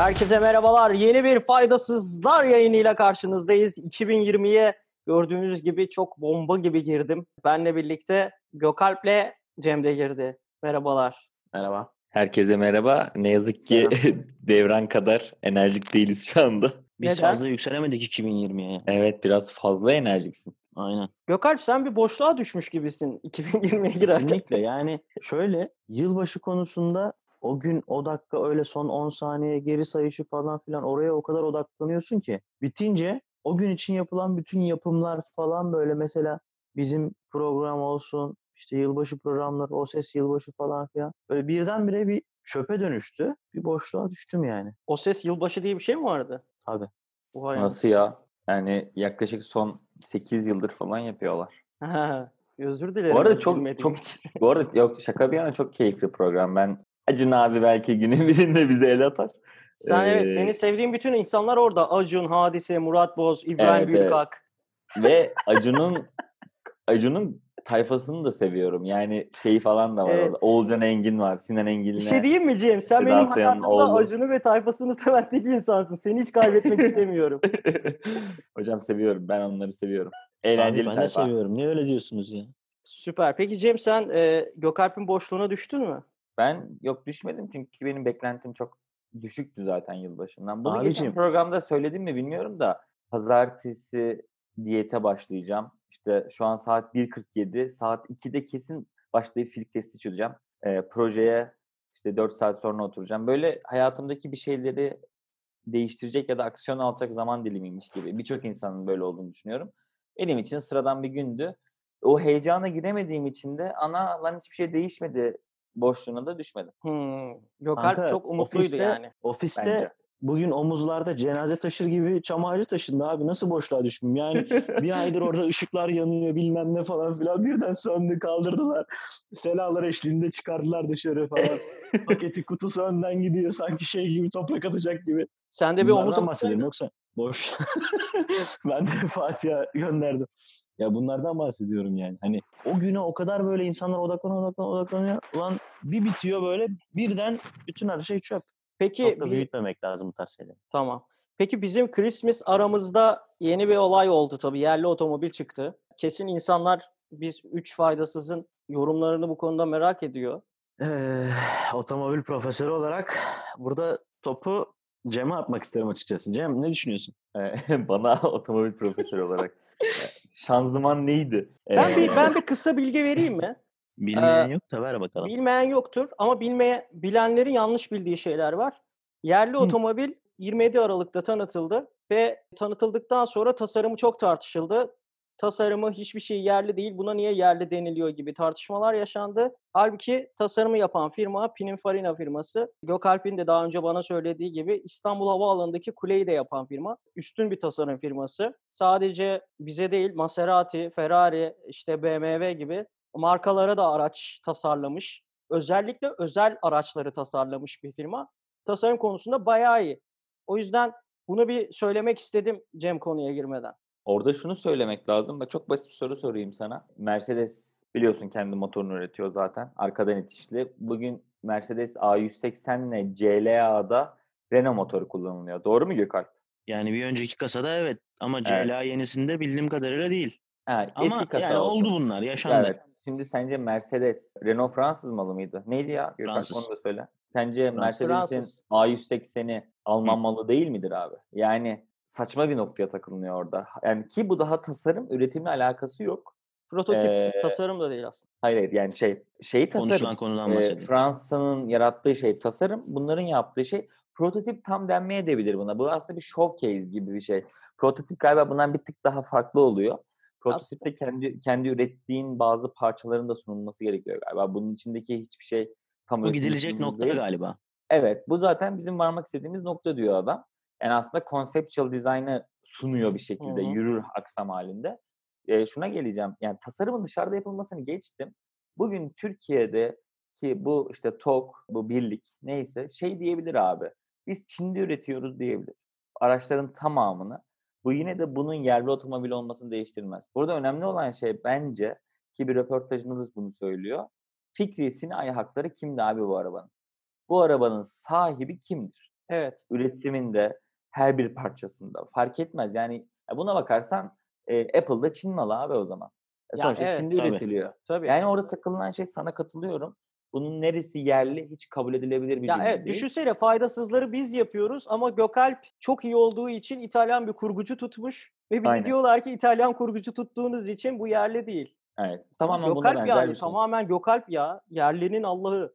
Herkese merhabalar. Yeni bir Faydasızlar yayınıyla karşınızdayız. 2020'ye gördüğünüz gibi çok bomba gibi girdim. Benle birlikte Gökalp'le Cem de girdi. Merhabalar. Merhaba. Herkese merhaba. Ne yazık ki devran kadar enerjik değiliz şu anda. Biz Neden? fazla yükselemedik 2020'ye. Evet biraz fazla enerjiksin. Aynen. Gökalp sen bir boşluğa düşmüş gibisin 2020'ye girerken. Kesinlikle yani şöyle yılbaşı konusunda o gün o dakika öyle son 10 saniye geri sayışı falan filan oraya o kadar odaklanıyorsun ki bitince o gün için yapılan bütün yapımlar falan böyle mesela bizim program olsun işte yılbaşı programları o ses yılbaşı falan filan böyle birdenbire bir çöpe dönüştü. Bir boşluğa düştüm yani. O ses yılbaşı diye bir şey mi vardı? Tabii. Vay Nasıl ya? Yani yaklaşık son 8 yıldır falan yapıyorlar. Ha, Özür dilerim. Bu arada çok çok bu arada yok şaka bir yana çok keyifli program. Ben Acun abi belki günün birinde bize el atar. Sen evet Ee, seni sevdiğin bütün insanlar orada. Acun, Hadise, Murat Boz, İbrahim Evet, Büyükak. Ve Acun'un Acun'un tayfasını da seviyorum. Yani şeyi falan da var Evet. orada. Oğulcan Engin var. Sinan Engin'le. Bir şey diyeyim mi Cem? Sen benim hayatımda oğlu. Acun'u ve tayfasını seven tek insansın. Seni hiç kaybetmek istemiyorum. Hocam seviyorum. Ben onları seviyorum. Abi Eğlenceli ben de tayfa. seviyorum. Niye öyle diyorsunuz ya? Süper. Peki Cem sen e, Gökalp'in boşluğuna düştün mü? Ben yok düşmedim çünkü benim beklentim çok düşüktü zaten yılbaşından. Bunu geçen Abicim. programda söyledim mi bilmiyorum da pazartesi diyete başlayacağım. İşte şu an saat 1.47, saat 2'de kesin başlayıp fizik testi çözeceğim. Ee, projeye işte 4 saat sonra oturacağım. Böyle hayatımdaki bir şeyleri değiştirecek ya da aksiyon alacak zaman dilimiymiş gibi. Birçok insanın böyle olduğunu düşünüyorum. Benim için sıradan bir gündü. O heyecana giremediğim için de ana lan hiçbir şey değişmedi boşluğuna da düşmedim. Hmm. Gökalp Kanka, çok umutluydu ofiste- yani. Ofiste Bence. bugün omuzlarda cenaze taşır gibi çam ağacı taşındı abi. Nasıl boşluğa düştüm? Yani bir aydır orada ışıklar yanıyor bilmem ne falan filan. Birden söndü kaldırdılar. Selalar eşliğinde çıkardılar dışarı falan. Paketi kutusu önden gidiyor. Sanki şey gibi toprak atacak gibi. Sen de bir omuz bahsediyorum yoksa boş. ben de Fatiha gönderdim. Ya bunlardan bahsediyorum yani. Hani o güne o kadar böyle insanlar odaklanıyor odaklanıyor odaklanıyor. Ulan bir bitiyor böyle birden bütün her şey çöp. Peki Çok da biz- büyütmemek lazım bu tarz şeyleri. Tamam. Peki bizim Christmas aramızda yeni bir olay oldu tabii. Yerli otomobil çıktı. Kesin insanlar biz üç faydasızın yorumlarını bu konuda merak ediyor. Ee, otomobil profesörü olarak burada topu Cem'e atmak isterim açıkçası. Cem ne düşünüyorsun? Bana otomobil profesörü olarak. Şanzıman neydi? Ben Ee, bir ben bir kısa bilgi vereyim mi? Bilmeyen Ee, yok da ver bakalım. Bilmeyen yoktur ama bilmeye bilenlerin yanlış bildiği şeyler var. Yerli otomobil 27 Aralık'ta tanıtıldı ve tanıtıldıktan sonra tasarımı çok tartışıldı. Tasarımı hiçbir şey yerli değil, buna niye yerli deniliyor gibi tartışmalar yaşandı. Halbuki tasarımı yapan firma Pininfarina firması. Gökalp'in de daha önce bana söylediği gibi İstanbul Havaalanı'ndaki kuleyi de yapan firma. Üstün bir tasarım firması. Sadece bize değil Maserati, Ferrari, işte BMW gibi markalara da araç tasarlamış. Özellikle özel araçları tasarlamış bir firma. Tasarım konusunda bayağı iyi. O yüzden bunu bir söylemek istedim Cem konuya girmeden. Orada şunu söylemek lazım. Bak çok basit bir soru sorayım sana. Mercedes biliyorsun kendi motorunu üretiyor zaten. Arkadan itişli. Bugün Mercedes A180 ile CLA'da Renault motoru kullanılıyor. Doğru mu Gökalp? Yani bir önceki kasada evet ama Evet. CLA yenisinde bildiğim kadarıyla değil. Ha, Ama yani olsun. oldu bunlar yaşandı. Evet. Şimdi sence Mercedes, Renault Fransız malı mıydı? Neydi ya? Gökalp Fransız. onu da söyle. Sence. Mercedes'in Fransız. A180'i Alman malı değil midir abi? Yani saçma bir noktaya takılınıyor orada. Yani ki bu daha tasarım, üretimle alakası yok. Prototip Ee, tasarım da değil aslında. Hayır hayır yani şey şeyi tasarım. Konuşulan konudan Ee, bahsediyorum. Fransa'nın yarattığı şey tasarım. Bunların yaptığı şey prototip tam denmeye debilir buna. Bu aslında bir showcase gibi bir şey. Prototip galiba bundan bir tık daha farklı oluyor. Prototipte kendi kendi ürettiğin bazı parçaların da sunulması gerekiyor galiba. Bunun içindeki hiçbir şey tam Bu gidilecek nokta değil. galiba. Evet, bu zaten bizim varmak istediğimiz nokta diyor adam. Yani aslında conceptual design'ı sunuyor bir şekilde, Hı hı. yürür aksam halinde. Ee, şuna geleceğim, yani tasarımın dışarıda yapılmasını geçtim. Bugün Türkiye'de ki bu işte TOK, bu birlik neyse şey diyebilir abi. Biz Çin'de üretiyoruz diyebilir. Araçların tamamını. Bu yine de bunun yerli otomobil olmasını değiştirmez. Burada önemli olan şey bence ki bir röportajında da bunu söylüyor. Fikri sinai hakları kimdi abi bu arabanın? Bu arabanın sahibi kimdir? Evet. Üretiminde, her bir parçasında fark etmez. Yani buna bakarsan e, Apple'da Çin malı abi o zaman. E, Ya, sonuçta evet, Çin'de tabii. üretiliyor. Tabii. Yani orada takılınan şey sana katılıyorum. Bunun neresi yerli hiç kabul edilebilir bir Ya cümle evet değil. düşünsene faydasızları biz yapıyoruz ama Gökalp çok iyi olduğu için İtalyan bir kurgucu tutmuş ve bize Aynen. diyorlar ki İtalyan kurgucu tuttuğunuz için bu yerli değil. Evet. Ama Tamamen buna Gökalp benzer yani bir şey. tamamen Gökalp ya. Yerlinin Allah'ı.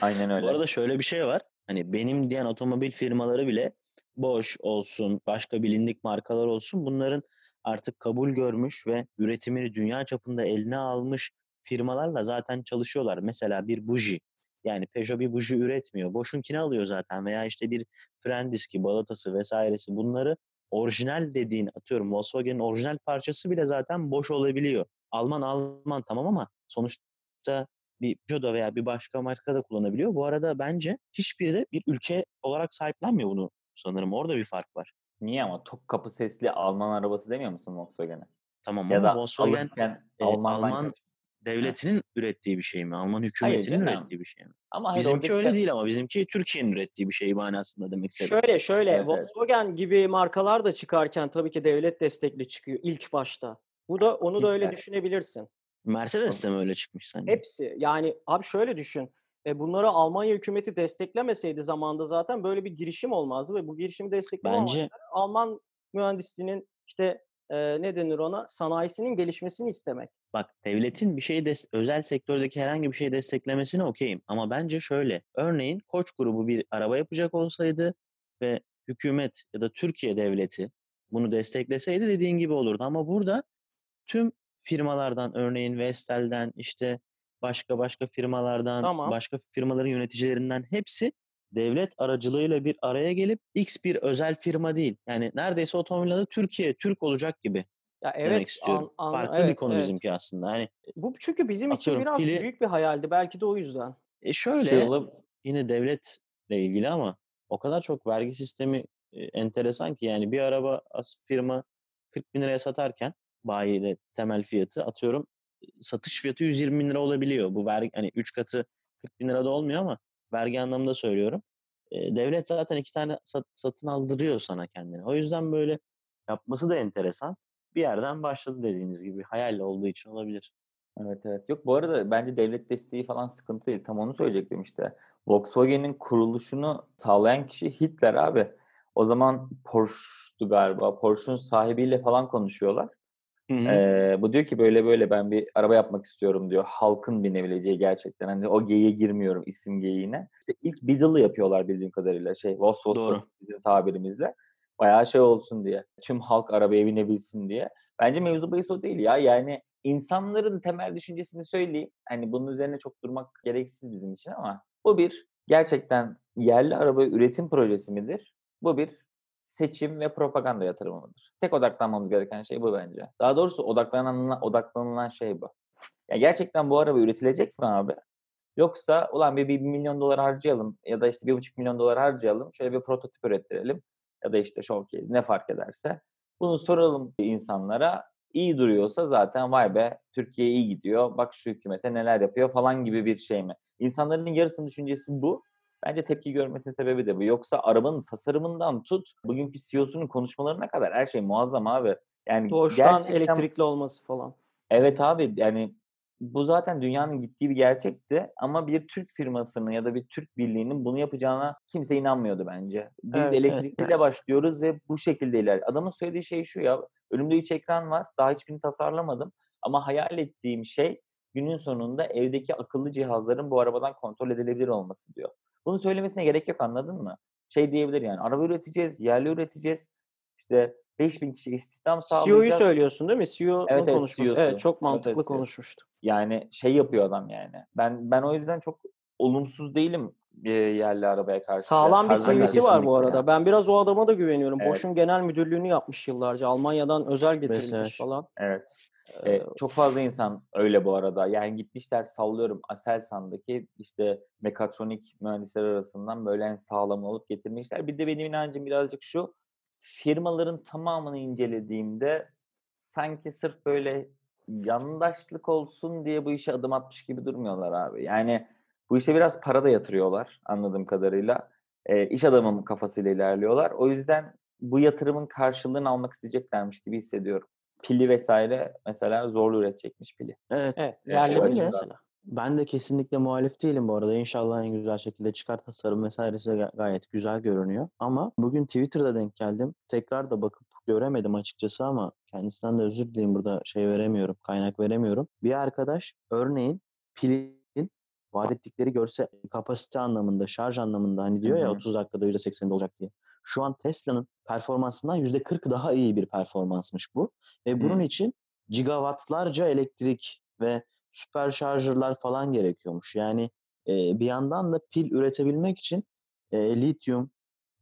Aynen öyle. Bu arada şöyle bir şey var. Hani benim diyen otomobil firmaları bile Bosch olsun, başka bilindik markalar olsun bunların artık kabul görmüş ve üretimini dünya çapında eline almış firmalarla zaten çalışıyorlar. Mesela bir buji. Yani Peugeot bir buji üretmiyor. Bosch'unkini alıyor zaten veya işte bir fren diski, balatası vesairesi bunları orijinal dediğin atıyorum Volkswagen'in orijinal parçası bile zaten Bosch olabiliyor. Alman Alman tamam ama sonuçta bir Peugeot'da veya bir başka markada kullanabiliyor. Bu arada bence hiçbiri de bir ülke olarak sahiplenmiyor bunu sanırım. Orada bir fark var. Niye ama tok kapı sesli Alman arabası demiyor musun Volkswagen'e? Tamam Ya ama Volkswagen alırken e, Alman'dan Alman kaç- devletinin ürettiği bir şey mi? Alman hükümetinin canım. ürettiği bir şey mi? Ama hayır, Bizimki öyle değil ama bizimki Türkiye'nin ürettiği bir şey manasında demek istedim. Şöyle şöyle Evet, evet. Volkswagen gibi markalar da çıkarken tabii ki devlet destekli çıkıyor ilk başta. Bu da onu da öyle düşünebilirsin. Mercedes de mi öyle çıkmış sence? Hepsi yani abi şöyle düşün. E, bunları Almanya hükümeti desteklemeseydi zamanda zaten böyle bir girişim olmazdı ve bu girişimi destekleme Bence- amaçları Alman mühendisliğinin işte e, ne denir ona sanayisinin gelişmesini istemek. Bak devletin bir şeyi des- özel sektördeki herhangi bir şeyi desteklemesine okeyim. Ama bence şöyle. Örneğin Koç grubu bir araba yapacak olsaydı ve hükümet ya da Türkiye devleti bunu destekleseydi dediğin gibi olurdu. Ama burada tüm firmalardan örneğin Vestel'den işte başka başka firmalardan, Tamam. başka firmaların yöneticilerinden hepsi devlet aracılığıyla bir araya gelip X bir özel firma değil. Yani neredeyse otomobil adı Türkiye, Türk olacak gibi Ya demek evet istiyorum. an- an- Farklı bir evet, konu evet. bizimki aslında. Hani Bu çünkü bizim için Atıyorum, biraz pili- büyük bir hayaldi belki de o yüzden. E şöyle olup- yine devletle ilgili ama o kadar çok vergi sistemi e, enteresan ki yani bir araba as firma 40 bin liraya satarken bayide temel fiyatı atıyorum e, satış fiyatı 120 bin lira olabiliyor. Bu vergi hani 3 katı 40 bin lirada olmuyor ama vergi anlamında söylüyorum. E, devlet zaten iki tane sat- satın aldırıyor sana kendini. O yüzden böyle yapması da enteresan. Bir yerden başladı dediğiniz gibi hayal olduğu için olabilir. Evet evet. Yok bu arada bence devlet desteği falan sıkıntı değil. Tam onu söyleyecektim işte. Volkswagen'in kuruluşunu sağlayan kişi Hitler abi. O zaman Porsche'du galiba. Porsche'un sahibiyle falan konuşuyorlar. Hı hı. Ee, bu diyor ki böyle böyle ben bir araba yapmak istiyorum diyor. Halkın binebileceği gerçekten. Hani o geyiğe girmiyorum isim geyiğine. İşte ilk Beetle'ı yapıyorlar bildiğim kadarıyla. Şey Vos Vos'u bizim tabirimizle. Bayağı şey olsun diye. Tüm halk arabaya binebilsin diye. Bence mevzu bahis o değil ya. Yani insanların temel düşüncesini söyleyeyim. Hani bunun üzerine çok durmak gereksiz bizim için ama bu bir gerçekten yerli araba üretim projesi midir? Bu bir seçim ve propaganda yatırımı mıdır? Tek odaklanmamız gereken şey bu bence. Daha doğrusu odaklanan, odaklanılan şey bu. Ya gerçekten bu araba üretilecek mi abi? Yoksa ulan bir, bir milyon dolar harcayalım ya da işte bir buçuk milyon dolar harcayalım. Şöyle bir prototip ürettirelim. Ya da işte showcase ne fark ederse. Bunu soralım insanlara. İyi duruyorsa zaten vay be Türkiye iyi gidiyor. Bak şu hükümete neler yapıyor falan gibi bir şey mi? İnsanların yarısının düşüncesi bu. Bence tepki görmesinin sebebi de bu. Yoksa arabanın tasarımından tut, bugünkü CEO'sunun konuşmalarına kadar her şey muazzam abi. Yani Doğuştan gerçekten elektrikli olması falan. Evet abi yani bu zaten dünyanın gittiği bir gerçekti ama bir Türk firmasının ya da bir Türk birliğinin bunu yapacağına kimse inanmıyordu bence. Biz Evet, evet. elektrikliyle başlıyoruz ve bu şekilde iler. Adamın söylediği şey şu ya, önümde üç ekran var, daha hiçbirini tasarlamadım ama hayal ettiğim şey günün sonunda evdeki akıllı cihazların bu arabadan kontrol edilebilir olması diyor. Bunu söylemesine gerek yok anladın mı? Şey diyebilir yani araba üreteceğiz, yerli üreteceğiz. İşte 5000 kişi istihdam CEO'yu sağlayacağız. söylüyorsun değil mi? CEO'nun Evet, evet, konuşması. CEO'su. Evet çok mantıklı evet, CEO. konuşmuştu. Yani şey yapıyor adam yani. Ben ben o yüzden çok olumsuz değilim e, yerli arabaya karşı. Sağlam bir CV'si var bu arada. ya. Ben biraz o adama da güveniyorum. Evet. Bosch'un genel müdürlüğünü yapmış yıllarca. Almanya'dan özel getirilmiş Mesela. falan. Evet. E, çok fazla insan öyle bu arada. Yani gitmişler sallıyorum Aselsan'daki işte mekatronik mühendisler arasından böyle en sağlam olup getirmişler. Bir de benim inancım birazcık şu. Firmaların tamamını incelediğimde sanki sırf böyle yandaşlık olsun diye bu işe adım atmış gibi durmuyorlar abi. Yani bu işe biraz para da yatırıyorlar anladığım kadarıyla. e, iş adamım kafasıyla ilerliyorlar. O yüzden bu yatırımın karşılığını almak isteyeceklermiş gibi hissediyorum. Pili vesaire mesela zorlu üretecekmiş pili. Evet. Evet. Yani şöyle-. Ben de kesinlikle muhalif değilim bu arada. İnşallah en güzel şekilde çıkar tasarım vesairesi ga- gayet güzel görünüyor. Ama bugün Twitter'da denk geldim. Tekrar da bakıp göremedim açıkçası ama kendisinden de özür dileyim burada şey veremiyorum, kaynak veremiyorum. Bir arkadaş örneğin pilin vaat ettikleri görse kapasite anlamında, şarj anlamında hani diyor ya Hı hı. 30 dakikada %80'de olacak diye. Şu an Tesla'nın performansından %40 daha iyi bir performansmış bu. Ve bunun Hı. için gigawattlarca elektrik ve süper şarjırlar falan gerekiyormuş. Yani e, bir yandan da pil üretebilmek için e, lityum,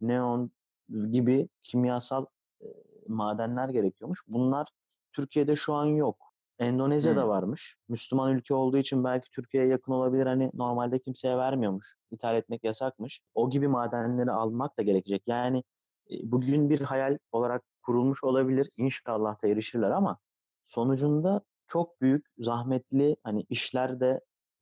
neon gibi kimyasal e, madenler gerekiyormuş. Bunlar Türkiye'de şu an yok. Endonezya'da Hmm. varmış. Müslüman ülke olduğu için belki Türkiye'ye yakın olabilir. Hani normalde kimseye vermiyormuş. İthal etmek yasakmış. O gibi madenleri almak da gerekecek. Yani e, bugün bir hayal olarak kurulmuş olabilir. İnşallah da erişirler ama sonucunda çok büyük zahmetli hani işler de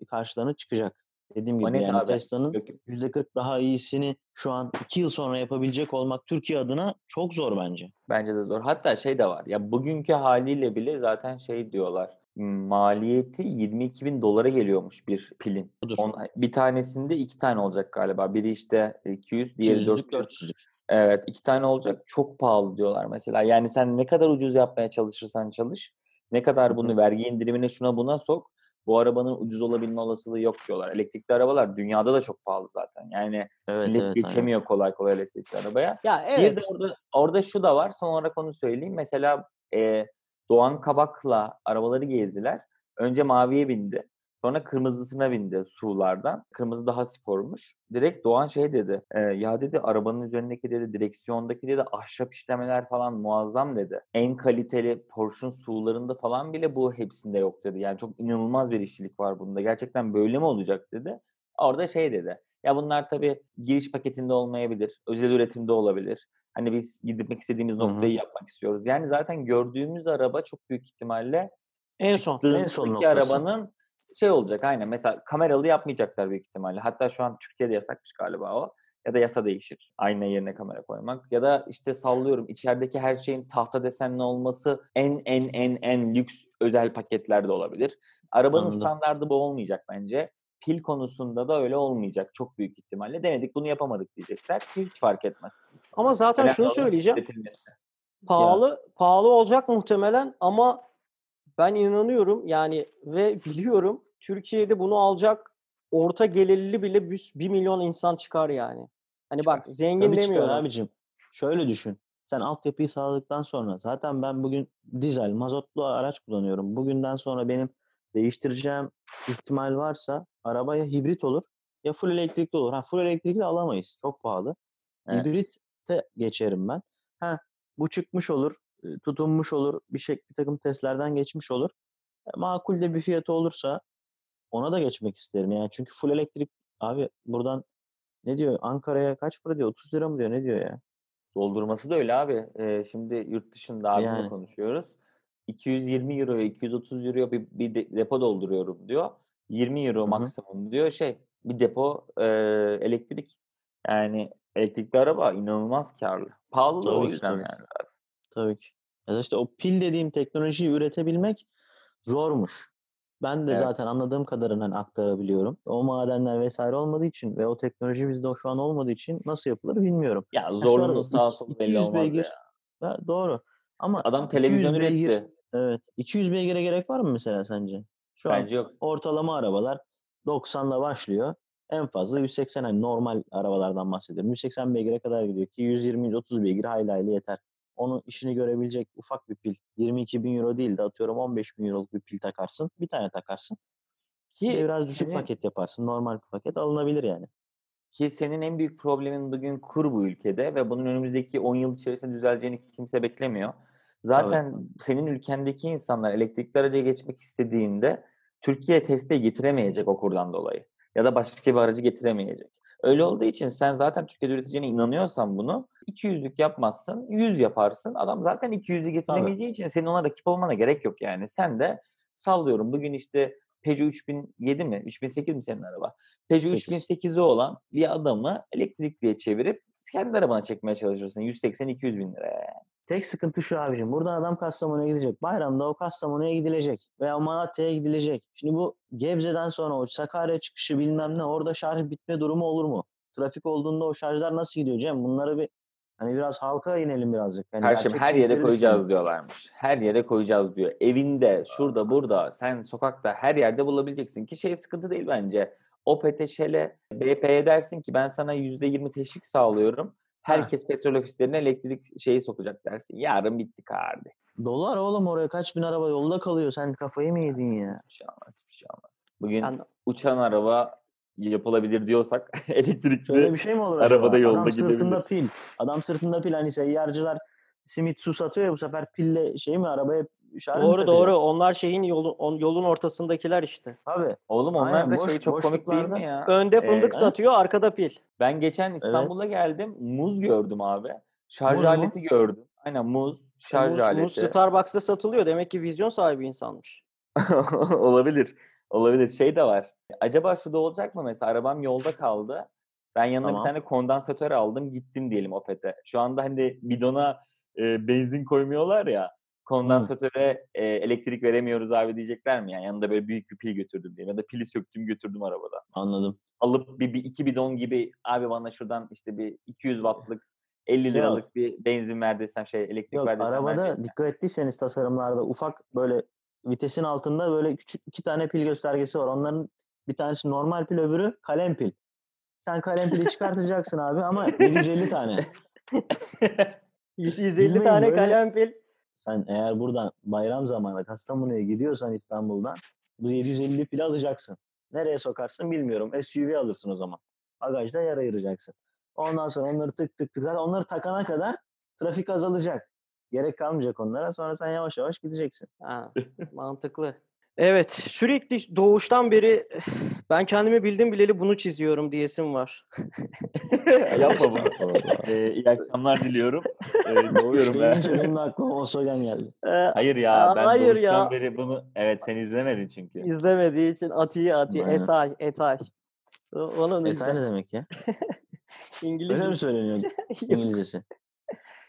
karşılarına çıkacak. Dediğim gibi net yani abi. Tesla'nın Yok, %40 daha iyisini şu an 2 yıl sonra yapabilecek olmak Türkiye adına çok zor bence. Bence de zor. Hatta şey de var. Ya bugünkü haliyle bile zaten şey diyorlar. Maliyeti 22 bin dolara geliyormuş bir pilin. Budur. On- bir tanesinde iki tane olacak galiba. Biri işte 200, diğeri 200'lük 400. 400'lük. Evet, iki tane olacak. Çok pahalı diyorlar mesela. Yani sen ne kadar ucuz yapmaya çalışırsan çalış, ne kadar bunu vergi indirimine şuna buna sok, bu arabanın ucuz olabilme olasılığı yok diyorlar. Elektrikli arabalar dünyada da çok pahalı zaten. Yani Evet millet evet aynen. geçemiyor kolay kolay elektrikli arabaya. Ya Bir evet. de orada orada şu da var. Son olarak onu söyleyeyim. Mesela e, Doğan Kabak'la arabaları gezdiler. Önce maviye bindi. Sonra kırmızısına bindi sulardan. Kırmızı daha spormuş. Direkt Doğan şey dedi. e, ya dedi arabanın üzerindeki dedi direksiyondaki dedi ahşap işlemeler falan muazzam dedi. En kaliteli Porsche'un sularında falan bile bu hepsinde yok dedi. Yani çok inanılmaz bir işçilik var bunda. Gerçekten böyle mi olacak dedi. Orada şey dedi. Ya bunlar tabii giriş paketinde olmayabilir. Özel üretimde olabilir. Hani biz gitmek istediğimiz noktayı yapmak istiyoruz. Yani zaten gördüğümüz araba çok büyük ihtimalle En son. En son noktası. arabanın şey olacak aynen. Mesela kameralı yapmayacaklar büyük ihtimalle. Hatta şu an Türkiye'de yasakmış galiba o. Ya da yasa değişir. Ayna yerine kamera koymak. Ya da işte sallıyorum içerideki her şeyin tahta desenli olması en en en en lüks özel paketlerde olabilir. Arabanın Anladım. standardı bu olmayacak bence. Pil konusunda da öyle olmayacak çok büyük ihtimalle. Denedik bunu yapamadık diyecekler. Hiç fark etmez. Ama zaten Önemli şunu söyleyeceğim. Pahalı pahalı olacak muhtemelen ama ben inanıyorum yani ve biliyorum Türkiye'de bunu alacak orta gelirli bile 1 milyon insan çıkar yani. Hani bak zengin Tabii çıkar demiyorum. abicim. Şöyle düşün. Sen altyapıyı sağladıktan sonra zaten ben bugün dizel, mazotlu araç kullanıyorum. Bugünden sonra benim değiştireceğim ihtimal varsa araba ya hibrit olur ya full elektrikli olur. Ha full elektrikli alamayız. Çok pahalı. Evet. Hibrite geçerim ben. Ha bu çıkmış olur, tutunmuş olur, bir şey bir takım testlerden geçmiş olur. E, Makul de bir fiyatı olursa ona da geçmek isterim. Yani çünkü full elektrik abi buradan ne diyor? Ankara'ya kaç para diyor? 30 lira mı diyor? Ne diyor ya? Doldurması da öyle abi. Ee, şimdi yurt dışında abimle Yani. konuşuyoruz. 220 euroya 230 euroya bir, bir de- depo dolduruyorum diyor. 20 euro Hı hı. maksimum diyor şey bir depo e, elektrik. Yani elektrikli araba inanılmaz karlı. Pahalı da o yüzden yani. Tabii ki. Ya işte o pil dediğim teknolojiyi üretebilmek zormuş. Ben de Evet. zaten anladığım kadarıyla hani aktarabiliyorum. O madenler vesaire olmadığı için ve o teknoloji bizde şu an olmadığı için nasıl yapılır bilmiyorum. Ya zorluğunun arada sağ solu belli 200 olmaz beygir ya. Ha, doğru. Ama Adam 200 televizyon beygir üretti. evet 200 beygire gerek var mı mesela sence? Şu an Bence yok. ortalama arabalar 90'la başlıyor. En fazla 180 hani normal arabalardan bahsediyorum. 180 beygire kadar gidiyor ki 120-130 beygir hayli hayli yeter. Onun işini görebilecek ufak bir pil. 22 bin euro değil de atıyorum 15 bin euroluk bir pil takarsın. Bir tane takarsın. Ki biraz düşük senin- paket yaparsın. Normal bir paket alınabilir yani. Ki senin en büyük problemin bugün kur bu ülkede ve bunun önümüzdeki 10 yıl içerisinde düzeleceğini kimse beklemiyor. Zaten senin ülkendeki insanlar elektrikli araca geçmek istediğinde Türkiye teste getiremeyecek o kurdan dolayı. Ya da başka bir aracı getiremeyecek. Öyle olduğu için sen zaten Türkiye'de üreteceğine inanıyorsan bunu 200'lük yapmazsın, 100 yaparsın. Adam zaten 200'lü getiremeyeceği için senin ona rakip olmana gerek yok yani. Sen de sallıyorum bugün işte Peugeot 3007 mi? 3008 mi senin araba? Peugeot Sekiz. 3008'i olan bir adamı elektrikliye çevirip kendi arabana çekmeye çalışırsın. 180-200 bin liraya yani. Tek sıkıntı şu abicim. Buradan adam Kastamonu'ya gidecek. Bayramda o Kastamonu'ya gidilecek. Veya Malatya'ya gidilecek. Şimdi bu Gebze'den sonra o Sakarya çıkışı bilmem ne orada şarj bitme durumu olur mu? Trafik olduğunda o şarjlar nasıl gidiyor Cem? Bunları bir hani biraz halka inelim birazcık. Yani Her şey her yere koyacağız düşünelim. diyorlarmış. Her yere koyacağız diyor. Evinde, şurada, burada, sen sokakta her yerde bulabileceksin ki şey sıkıntı değil bence. Opet'e, Shell'e, BP'ye dersin ki ben sana %20 teşvik sağlıyorum. Herkes petrol ofislerine elektrik şeyi sokacak dersin. Yarın bittik abi. Dolar oğlum oraya kaç bin araba yolda kalıyor. Sen kafayı mı yedin ya? Bir şey olmaz, bir şey olmaz. Bugün Yani uçan araba yapılabilir diyorsak elektrikli Şöyle bir şey mi olur Arabada acaba? yolda Adam sırtında gidebilir. pil. Adam sırtında pil hani seyyarcılar simit su satıyor ya bu sefer pille şey mi arabaya mı doğru takacak? doğru. Onlar şeyin yolun on- yolun ortasındakiler işte. Tabii. Oğlum onlar Aynen, da boş- şey çok komik değil mi ya? Önde fındık Ee, satıyor, arkada pil. Ben geçen İstanbul'a geldim. Muz gördüm abi. Şarj Muz mu? aleti gördüm. Aynen muz, şarj Muz, aleti. muz Starbucks'ta satılıyor. Demek ki vizyon sahibi insanmış. Olabilir. Olabilir. Şey de var. Acaba şu da olacak mı mesela? Arabam yolda kaldı. Ben yanına Tamam. bir tane kondansatör aldım. Gittim diyelim Opet'e. Şu anda hani bidona e, benzin koymuyorlar ya. Kondansatöre e, elektrik veremiyoruz abi diyecekler mi? Yani yanında böyle büyük bir pil götürdüm diye. Ya da pili söktüm götürdüm arabada. Anladım. Alıp bir, bir iki bidon gibi abi bana şuradan işte bir 200 wattlık 50 Yok. liralık bir benzin ver desem şey elektrik Yok ver desem arabada verecekler. dikkat ettiyseniz tasarımlarda ufak böyle vitesin altında böyle küçük iki tane pil göstergesi var. Onların bir tanesi normal pil öbürü kalem pil. Sen kalem pili çıkartacaksın abi ama 750 tane. 750 Bilmeyin, tane böyle- kalem pil. Sen eğer buradan bayram zamanı Kastamonu'ya gidiyorsan İstanbul'dan bu 750 pili alacaksın. Nereye sokarsın bilmiyorum. SUV alırsın o zaman. Bagajda yer ayıracaksın. Ondan sonra onları tık tık tık zaten onları takana kadar trafik azalacak. Gerek kalmayacak onlara. Sonra sen yavaş yavaş gideceksin. Ha, mantıklı. Evet, sürekli doğuştan beri ben kendimi bildim bileli bunu çiziyorum diyesim var. Yapma bunu. Ee, iyi akşamlar diliyorum. Ee, Doğuş gidiyorum ben. benim de aklıma o geldi. Ee, Hayır ya Aa, ben hayır doğuştan ya. beri bunu evet sen izlemedin çünkü. izlemediği için Atiye Atiye Aynen. Etay Etay. O- Onun Etay ne demek ya? İngiliz, Öyle mi söyleniyor İngilizcesi?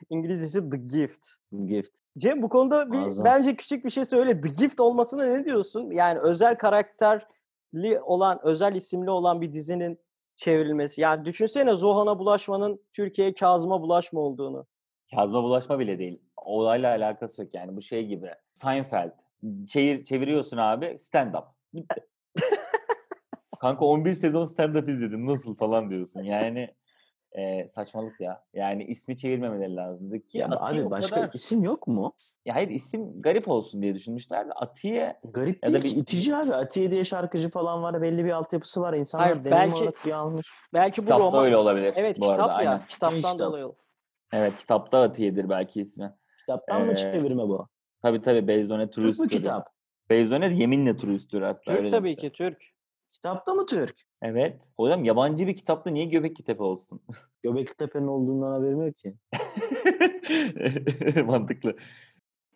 İngilizcesi The Gift. Gift. Cem bu konuda bir Muazzam. bence küçük bir şey söyle. The Gift olmasına ne diyorsun? Yani özel karakterli olan, özel isimli olan bir dizinin çevrilmesi. Yani düşünsene Zohan'a bulaşmanın Türkiye Kazım'a bulaşma olduğunu. Kazma bulaşma bile değil. Olayla alakası yok yani bu şey gibi. Seinfeld. Çevir, çeviriyorsun abi stand up. Bitti. Kanka 11 sezon stand up izledim nasıl falan diyorsun. Yani e, saçmalık ya. Yani ismi çevirmemeleri lazımdı ki Ya Atiye abi başka kadar- isim yok mu? Ya hayır isim garip olsun diye düşünmüşler de Atiye Garip Ya da değil ki bir- itici abi. Atiye diye şarkıcı falan var. Belli bir altyapısı var. İnsanlar Hayır, belki- olarak bir almış. Belki bu kitapta roman... öyle olabilir Evet bu kitap arada. ya. Aynen. Kitaptan kitap? dolayı. Evet kitapta Atiye'dir belki ismi. Kitaptan mı Ee, çevirme bu? Tabii tabii Based on a True Türk mü kitap? Based on a yeminle True'stur hatta. Türk tabii ki Türk. Kitapta mı Türk? Evet. Hocam yabancı bir kitapta niye Göbekli Tepe olsun? Göbekli Tepe'nin olduğundan haberim yok ki. Mantıklı.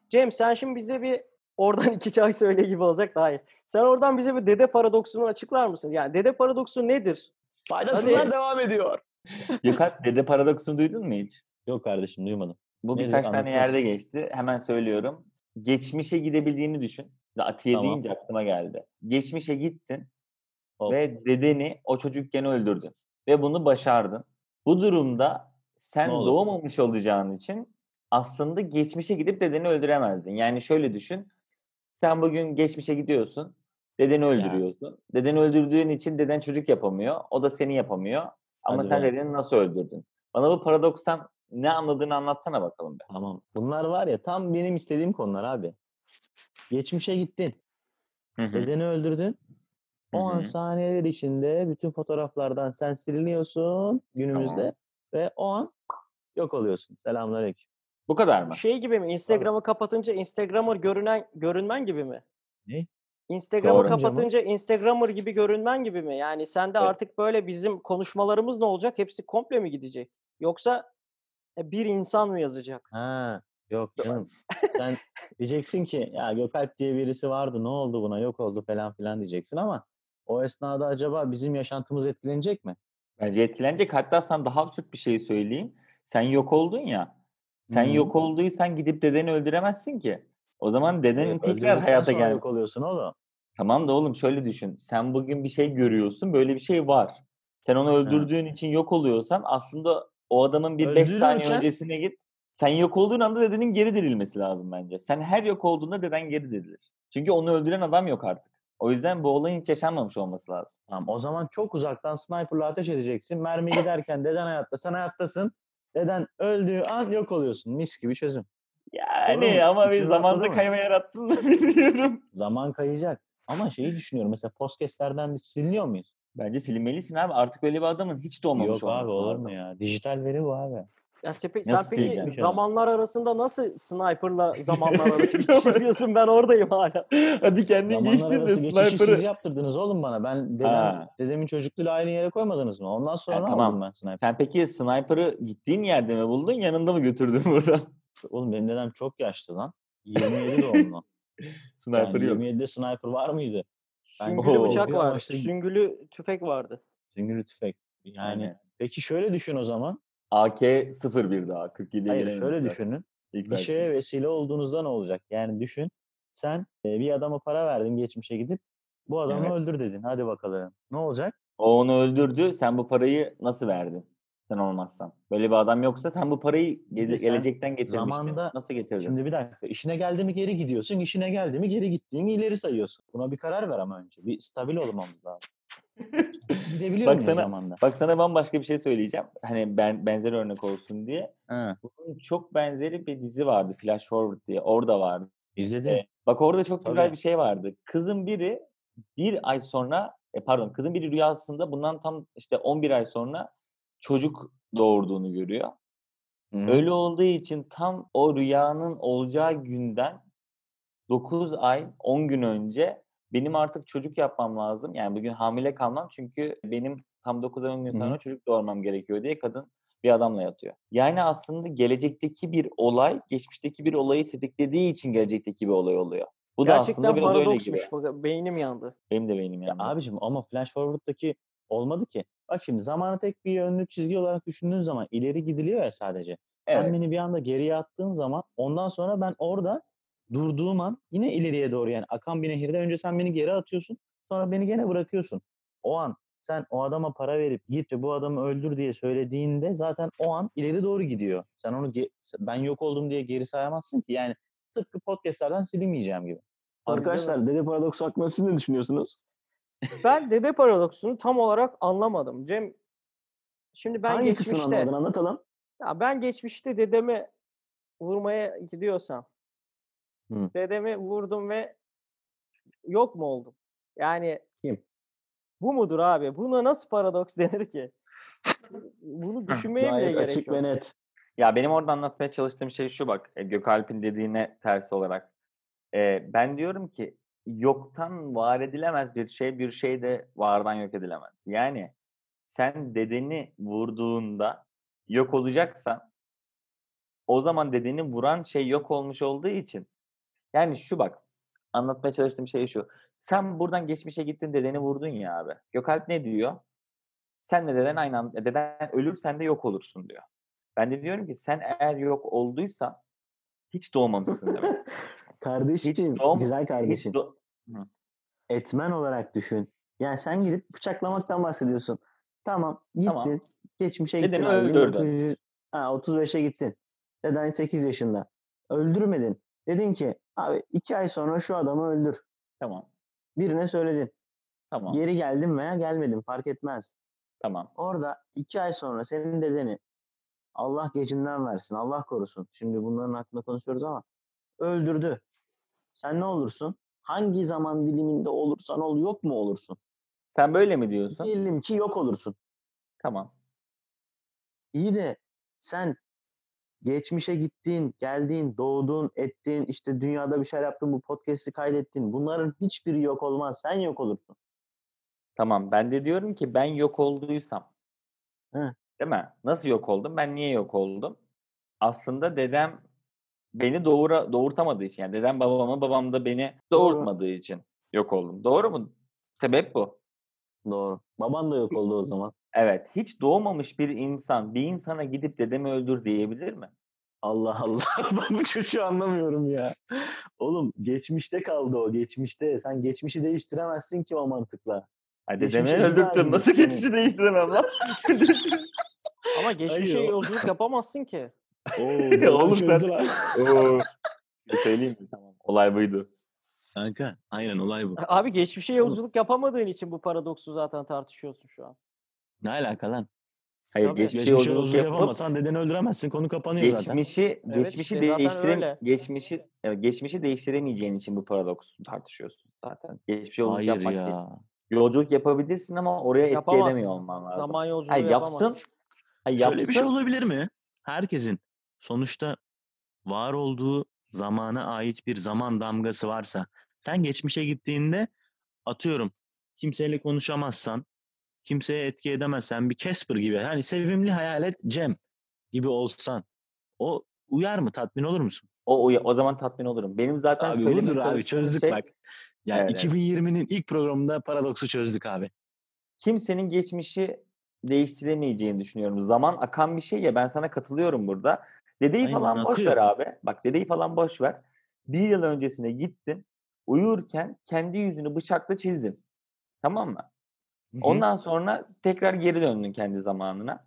Cem sen şimdi bize bir oradan iki çay söyle gibi olacak da hayır. Sen oradan bize bir dede paradoksunu açıklar mısın? Yani dede paradoksu nedir? Faydasızlar Hadi. devam ediyor. Gökalp Dede Paradoksunu duydun mu hiç? Yok kardeşim duymadım. Bu Nedir? birkaç tane yerde geçti. Hemen söylüyorum. Geçmişe gidebildiğini düşün. Atiye Tamam. deyince aklıma geldi. Geçmişe gittin Hop. ve dedeni o çocukken öldürdün. Ve bunu başardın. Bu durumda sen doğmamış olacağın için aslında geçmişe gidip dedeni öldüremezdin. Yani şöyle düşün. Sen bugün geçmişe gidiyorsun. Dedeni öldürüyorsun. Dedeni öldürdüğün için deden çocuk yapamıyor. O da seni yapamıyor. Ama Hadi sen be. dedeni nasıl öldürdün? Bana bu paradokstan ne anladığını anlatsana bakalım be. Tamam. Bunlar var ya tam benim istediğim konular abi. Geçmişe gittin. Hı hı, Dedeni öldürdün. O hı an saniyeler içinde bütün fotoğraflardan sen siliniyorsun günümüzde Tamam. ve o an yok oluyorsun. Selamünaleyküm. Bu kadar mı? Şey gibi mi? Instagram'ı kapatınca Instagram'ır görünen görünmen gibi mi? Ne? Instagram'ı Doğru. kapatınca Instagram'ır gibi görünmen gibi mi? Yani sende Evet. artık böyle bizim konuşmalarımız ne olacak? Hepsi komple mi gidecek? Yoksa e, bir insan mı yazacak? Ha. Yok canım. Sen diyeceksin ki ya Gökalp diye birisi vardı ne oldu buna yok oldu falan filan diyeceksin ama o esnada acaba bizim yaşantımız etkilenecek mi? Bence etkilenecek. Hatta sana daha absürt bir şey söyleyeyim. Sen yok oldun ya. Sen Hı. yok olduysan gidip dedeni öldüremezsin ki. O zaman dedenin Evet, tekrar hayata gel. yok oluyorsun oğlum. Tamam da oğlum şöyle düşün. Sen bugün bir şey görüyorsun. Böyle bir şey var. Sen onu öldürdüğün için yok oluyorsan aslında o adamın bir 5 saniye öncesine git. Sen yok olduğun anda dedenin geri dirilmesi lazım bence. Sen her yok olduğunda deden geri dirilir. Çünkü onu öldüren adam yok artık. O yüzden bu olayın hiç yaşanmamış olması lazım. Tamam, o zaman çok uzaktan sniperla ateş edeceksin. Mermi giderken deden hayatta sen hayattasın. Deden öldüğü an yok oluyorsun. Mis gibi çözüm. Yani mu? ama bir zamanda kayma yarattın da bilmiyorum. Zaman kayacak. Ama şeyi düşünüyorum. Mesela podcastlerden biz siliniyor muyuz? Bence silinmelisin abi. Artık öyle bir adamın hiç doğmamış Yok abi olur mu ya? Dijital veri bu abi. Ya sen, pe- Nasıl sen peki zamanlar arasında nasıl sniper'la zamanlar arası geçiş yapıyorsun? Ben oradayım hala. Hadi kendin Zamanlar geçtin de geçişi siz sniper'ı. yaptırdınız oğlum bana. Ben dedem, Ha. dedemin çocukluğuyla aynı yere koymadınız mı? Ondan sonra ne tamam. ben sniper? Sen peki sniper'ı gittiğin yerde mi buldun, yanında mı götürdün buradan? Oğlum benim dedem çok yaşlı lan. 27 doğumlu. Sniper yani yok. 27'de sniper var mıydı? Ben Süngülü bıçak vardı. Süngülü tüfek vardı. Süngülü tüfek. Yani Yani peki şöyle düşün o zaman. AK-01 daha. 47'ye Hayır şöyle düşünün. İlk Bir versiyon. şeye vesile olduğunuzda ne olacak? Yani düşün. Sen bir adama para verdin geçmişe gidip bu adamı Evet. öldür dedin. Hadi bakalım. Ne olacak? O onu öldürdü. Sen bu parayı nasıl verdin? Sen olmazsan. Böyle bir adam yoksa sen bu parayı gele- gelecekten getirmiştin. zamanda- Nasıl getirdin? Şimdi bir dakika. İşine geldi mi geri gidiyorsun. işine geldi mi geri gittiğini ileri sayıyorsun. Buna bir karar ver ama önce. Bir stabil olmamız lazım. Gidebiliyor Bak sana- zamanda? Bak sana bambaşka bir şey söyleyeceğim. Hani ben benzer örnek olsun diye. Ha, Bunun çok benzeri bir dizi vardı. Flash Forward diye. Orada vardı. izledin. Evet. Bak orada çok güzel Tabii. bir şey vardı. Kızın biri bir ay sonra e, pardon kızın biri rüyasında bundan tam işte 11 ay sonra çocuk doğurduğunu görüyor. Hı. Öyle olduğu için tam o rüyanın olacağı günden 9 ay 10 gün önce benim artık çocuk yapmam lazım. Yani bugün hamile kalmam çünkü benim tam 9 ay 10 gün Hı hı. sonra çocuk doğurmam gerekiyor diye kadın bir adamla yatıyor. Yani aslında gelecekteki bir olay geçmişteki bir olayı tetiklediği için gelecekteki bir olay oluyor. Bu da Gerçekten aslında biraz öyle gibi. paradoksmuş. Bak, beynim yandı. Benim de beynim Ya yandı. abicim ama flash forward'daki olmadı ki. Bak şimdi zamanı tek bir yönlü çizgi olarak düşündüğün zaman ileri gidiliyor ya sadece. Sen Evet. beni bir anda geriye attığın zaman ondan sonra ben orada durduğum an yine ileriye doğru yani akan bir nehirde önce sen beni geri atıyorsun sonra beni gene bırakıyorsun. O an sen o adama para verip git ve bu adamı öldür diye söylediğinde zaten o an ileri doğru gidiyor. Sen onu ge- ben yok oldum diye geri sayamazsın ki yani tıpkı podcastlerden silinmeyeceğim gibi. Arkadaşlar. Dede Paradoks hakkında siz ne düşünüyorsunuz? Ben dede paradoksunu tam olarak anlamadım. Cem şimdi ben Hangi geçmişte anlamadın anlatalım. ya ben geçmişte dedemi vurmaya gidiyorsam Hı. dedemi vurdum ve yok mu oldum? Yani Kim? bu mudur abi? Buna nasıl paradoks denir ki? Bunu düşünmeye bile gerek açık yok. ve net. Ya benim orada anlatmaya çalıştığım şey şu bak. e, Gökalp'in dediğine ters olarak. E, ben diyorum ki yoktan var edilemez bir şey bir şey de vardan yok edilemez. Yani sen dedeni vurduğunda yok olacaksan o zaman dedeni vuran şey yok olmuş olduğu için yani şu bak anlatmaya çalıştığım şey şu. Sen buradan geçmişe gittin dedeni vurdun ya abi. Gökalp ne diyor? Sen de deden aynı anda deden ölür sen de yok olursun diyor. Ben de diyorum ki sen eğer yok olduysan hiç doğmamışsın demek. Kardeşim, doğma- güzel hiç kardeşim. do- Etmen olarak düşün. Yani sen gidip bıçaklamaktan bahsediyorsun. Tamam, gittin. Tamam. Geçmişe Dedeni gittin abi. öldürdün. 1900 ha, 35'e gittin. Deden 8 yaşında. Öldürmedin. Dedin ki abi 2 ay sonra şu adamı öldür. Tamam. Birine söyledin. Tamam. Geri geldin veya gelmedin fark etmez. Tamam. Orada 2 ay sonra senin dedeni Allah gecinden versin, Allah korusun. Şimdi bunların hakkında konuşuyoruz ama öldürdü. Sen ne olursun? Hangi zaman diliminde olursan ol yok mu olursun? Sen böyle mi diyorsun? Diyelim ki yok olursun. Tamam. İyi de sen geçmişe gittin, geldin, doğdun, ettin, işte dünyada bir şeyler yaptın, bu podcast'i kaydettin. Bunların hiçbiri yok olmaz. Sen yok olursun. Tamam. Ben de diyorum ki ben yok olduysam. Hı. Değil mi? Nasıl yok oldum? Ben niye yok oldum? Aslında dedem beni doğura, doğurtamadığı için. Yani dedem babamı, babam da beni doğurtmadığı için yok oldum. Doğru mu? Sebep bu. Doğru. Baban da yok oldu o zaman. Evet. Hiç doğmamış bir insan bir insana gidip dedemi öldür diyebilir mi? Allah Allah. Ben bu çocuğu anlamıyorum ya. Oğlum geçmişte kaldı o. Geçmişte. Sen geçmişi değiştiremezsin ki o mantıkla. Ay dedemi öldürttüm. Nasıl seni- geçmişi değiştiremem lan? Ama geçmişe Hayır, yolculuk yapamazsın ki. Oo, Oğlum sen-. Oo. Bir söyleyeyim mi? Tamam. Olay buydu. Kanka aynen olay bu. Abi geçmişe yolculuk yapamadığın için bu paradoksu zaten tartışıyorsun şu an. Ne alaka lan? Hayır Tabii. geçmişe Geçmişe yolculuk yapıp yapamazsan dedeni öldüremezsin. Konu kapanıyor zaten. geçmişi Evet, geçmişi işte değiştirem öyle. geçmişi evet, geçmişi değiştiremeyeceğin için bu paradoksu tartışıyorsun zaten. Geçmişe yolculuk Hayır yapmak değil. ya. Yolculuk yapabilirsin ama oraya etki Yapamazsın. edemiyor olman lazım. Zaman yolculuğu Hayır yapsın. yapamazsın. Hayır, Şöyle bir şey yapsın. olabilir mi? Herkesin sonuçta var olduğu zamana ait bir zaman damgası varsa sen geçmişe gittiğinde atıyorum kimseyle konuşamazsan kimseye etki edemezsen bir Casper gibi hani sevimli hayalet Cem gibi olsan o uyar mı tatmin olur musun? O, o, o zaman tatmin olurum. Benim zaten Abi budur abi çözdük şey, bak. Yani Evet, evet. 2020'nin ilk programında paradoksu çözdük abi. kimsenin geçmişi değiştiremeyeceğini düşünüyorum. Zaman akan bir şey ya ben sana katılıyorum burada. Dedeyi Aynen, falan boş ver abi. Bak dedeyi falan boş ver. Bir yıl öncesine gittin. Uyurken kendi yüzünü bıçakla çizdin. Tamam mı? Hı hı. Ondan sonra tekrar geri döndün kendi zamanına.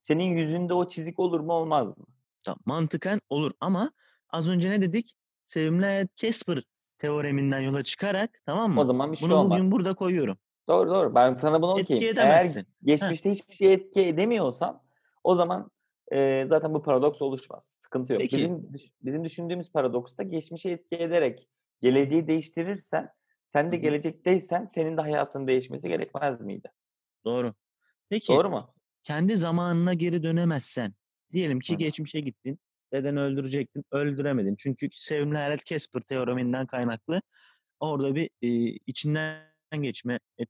Senin yüzünde o çizik olur mu olmaz mı? Tamam, mantıken olur ama az önce ne dedik? Sevimli hayat Casper teoreminden yola çıkarak tamam mı? O zaman bir şey Bunu olmaz. bugün burada koyuyorum. Doğru doğru. Ben sana bunu Etki okeyim. edemezsin. Eğer geçmişte hiçbir şey etki edemiyorsan o zaman e, zaten bu paradoks oluşmaz. Sıkıntı yok. Peki. Bizim bizim düşündüğümüz paradoksta geçmişe etki ederek geleceği değiştirirsen sen de gelecekteysen senin de hayatın değişmesi gerekmez miydi? Doğru. Peki Doğru mu? kendi zamanına geri dönemezsen diyelim ki Hı geçmişe gittin. Dedeni öldürecektin. Öldüremedin. Çünkü sevimli hayalet Casper teoreminden kaynaklı orada bir e, içinden geçme et,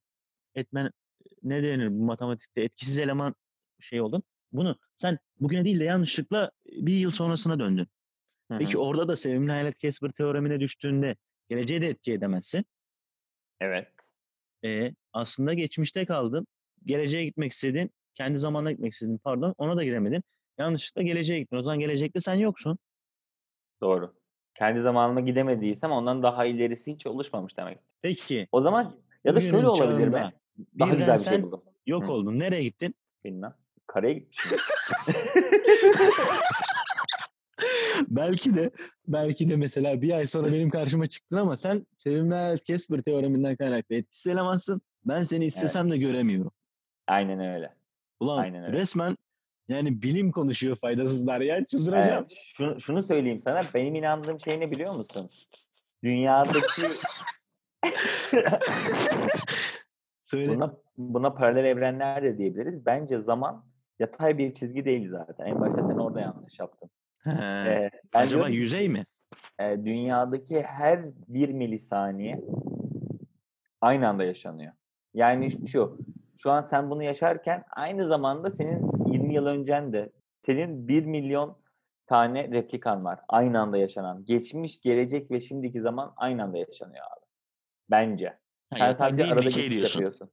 etmen ne denir bu matematikte etkisiz eleman şey oldun. Bunu sen bugüne değil de yanlışlıkla bir yıl sonrasına döndün. Hı Peki orada da sevimli hayalet Casper teoremine düştüğünde geleceğe de etki edemezsin. Evet. E, aslında geçmişte kaldın. Geleceğe gitmek istedin. Kendi zamanına gitmek istedin pardon. Ona da gidemedin. Yanlışlıkla geleceğe gittin. O zaman gelecekte sen yoksun. Doğru. Kendi zamanıma gidemediysem ondan daha ilerisi hiç oluşmamış demek. Peki O zaman ya da bugünün şöyle olabilir mi? Daha güzel bir şey sen buldum. yok Hı. oldun. Nereye gittin? Bilmem. Karaya gitmişim. belki de belki de mesela bir ay sonra benim karşıma çıktın ama sen sevimli hayalet Casper teoreminden kaynaklı etkisiz elemansın. Ben seni istesem de göremiyorum. Aynen öyle. Ulan Aynen öyle. resmen yani bilim konuşuyor faydasızlar ya çıldıracağım. Evet, şunu, şunu söyleyeyim sana. Benim inandığım şey ne biliyor musun? Dünyadaki Söyle. buna, buna paralel evrenler de diyebiliriz. Bence zaman yatay bir çizgi değil zaten. En başta sen orada yanlış yaptın. He. Ee, Acaba diyorum yüzey mi? e, dünyadaki her bir milisaniye aynı anda yaşanıyor. Yani şu, şu an sen bunu yaşarken aynı zamanda senin 20 yıl öncen de senin 1 milyon tane replikan var. Aynı anda yaşanan. Geçmiş, gelecek ve şimdiki zaman aynı anda yaşanıyor abi. Bence. Sen yatay sadece arada geçiş yapıyorsun.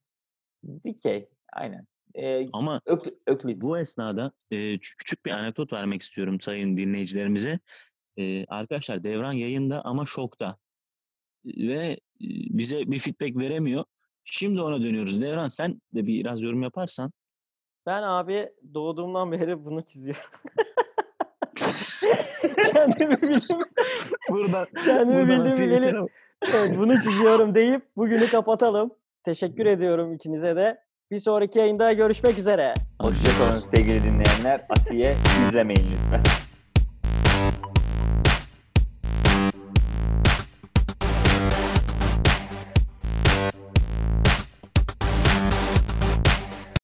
Dikey. Aynen. Ee, Ama Ök- Öklit. Bu esnada e, küçük bir anekdot vermek istiyorum sayın dinleyicilerimize. E, arkadaşlar Devran yayında ama şokta ve e, bize bir feedback veremiyor. Şimdi ona dönüyoruz. Devran sen de biraz yorum yaparsan. Ben abi doğduğumdan beri bunu çiziyorum. Kendimi bildim. Buradan, Kendimi bildim bileli. Evet, bunu çiziyorum deyip bugünü kapatalım. Teşekkür ediyorum ikinize de. Bir sonraki yayında görüşmek üzere. Hoşçakalın sevgili dinleyenler. Atiye izlemeyin lütfen.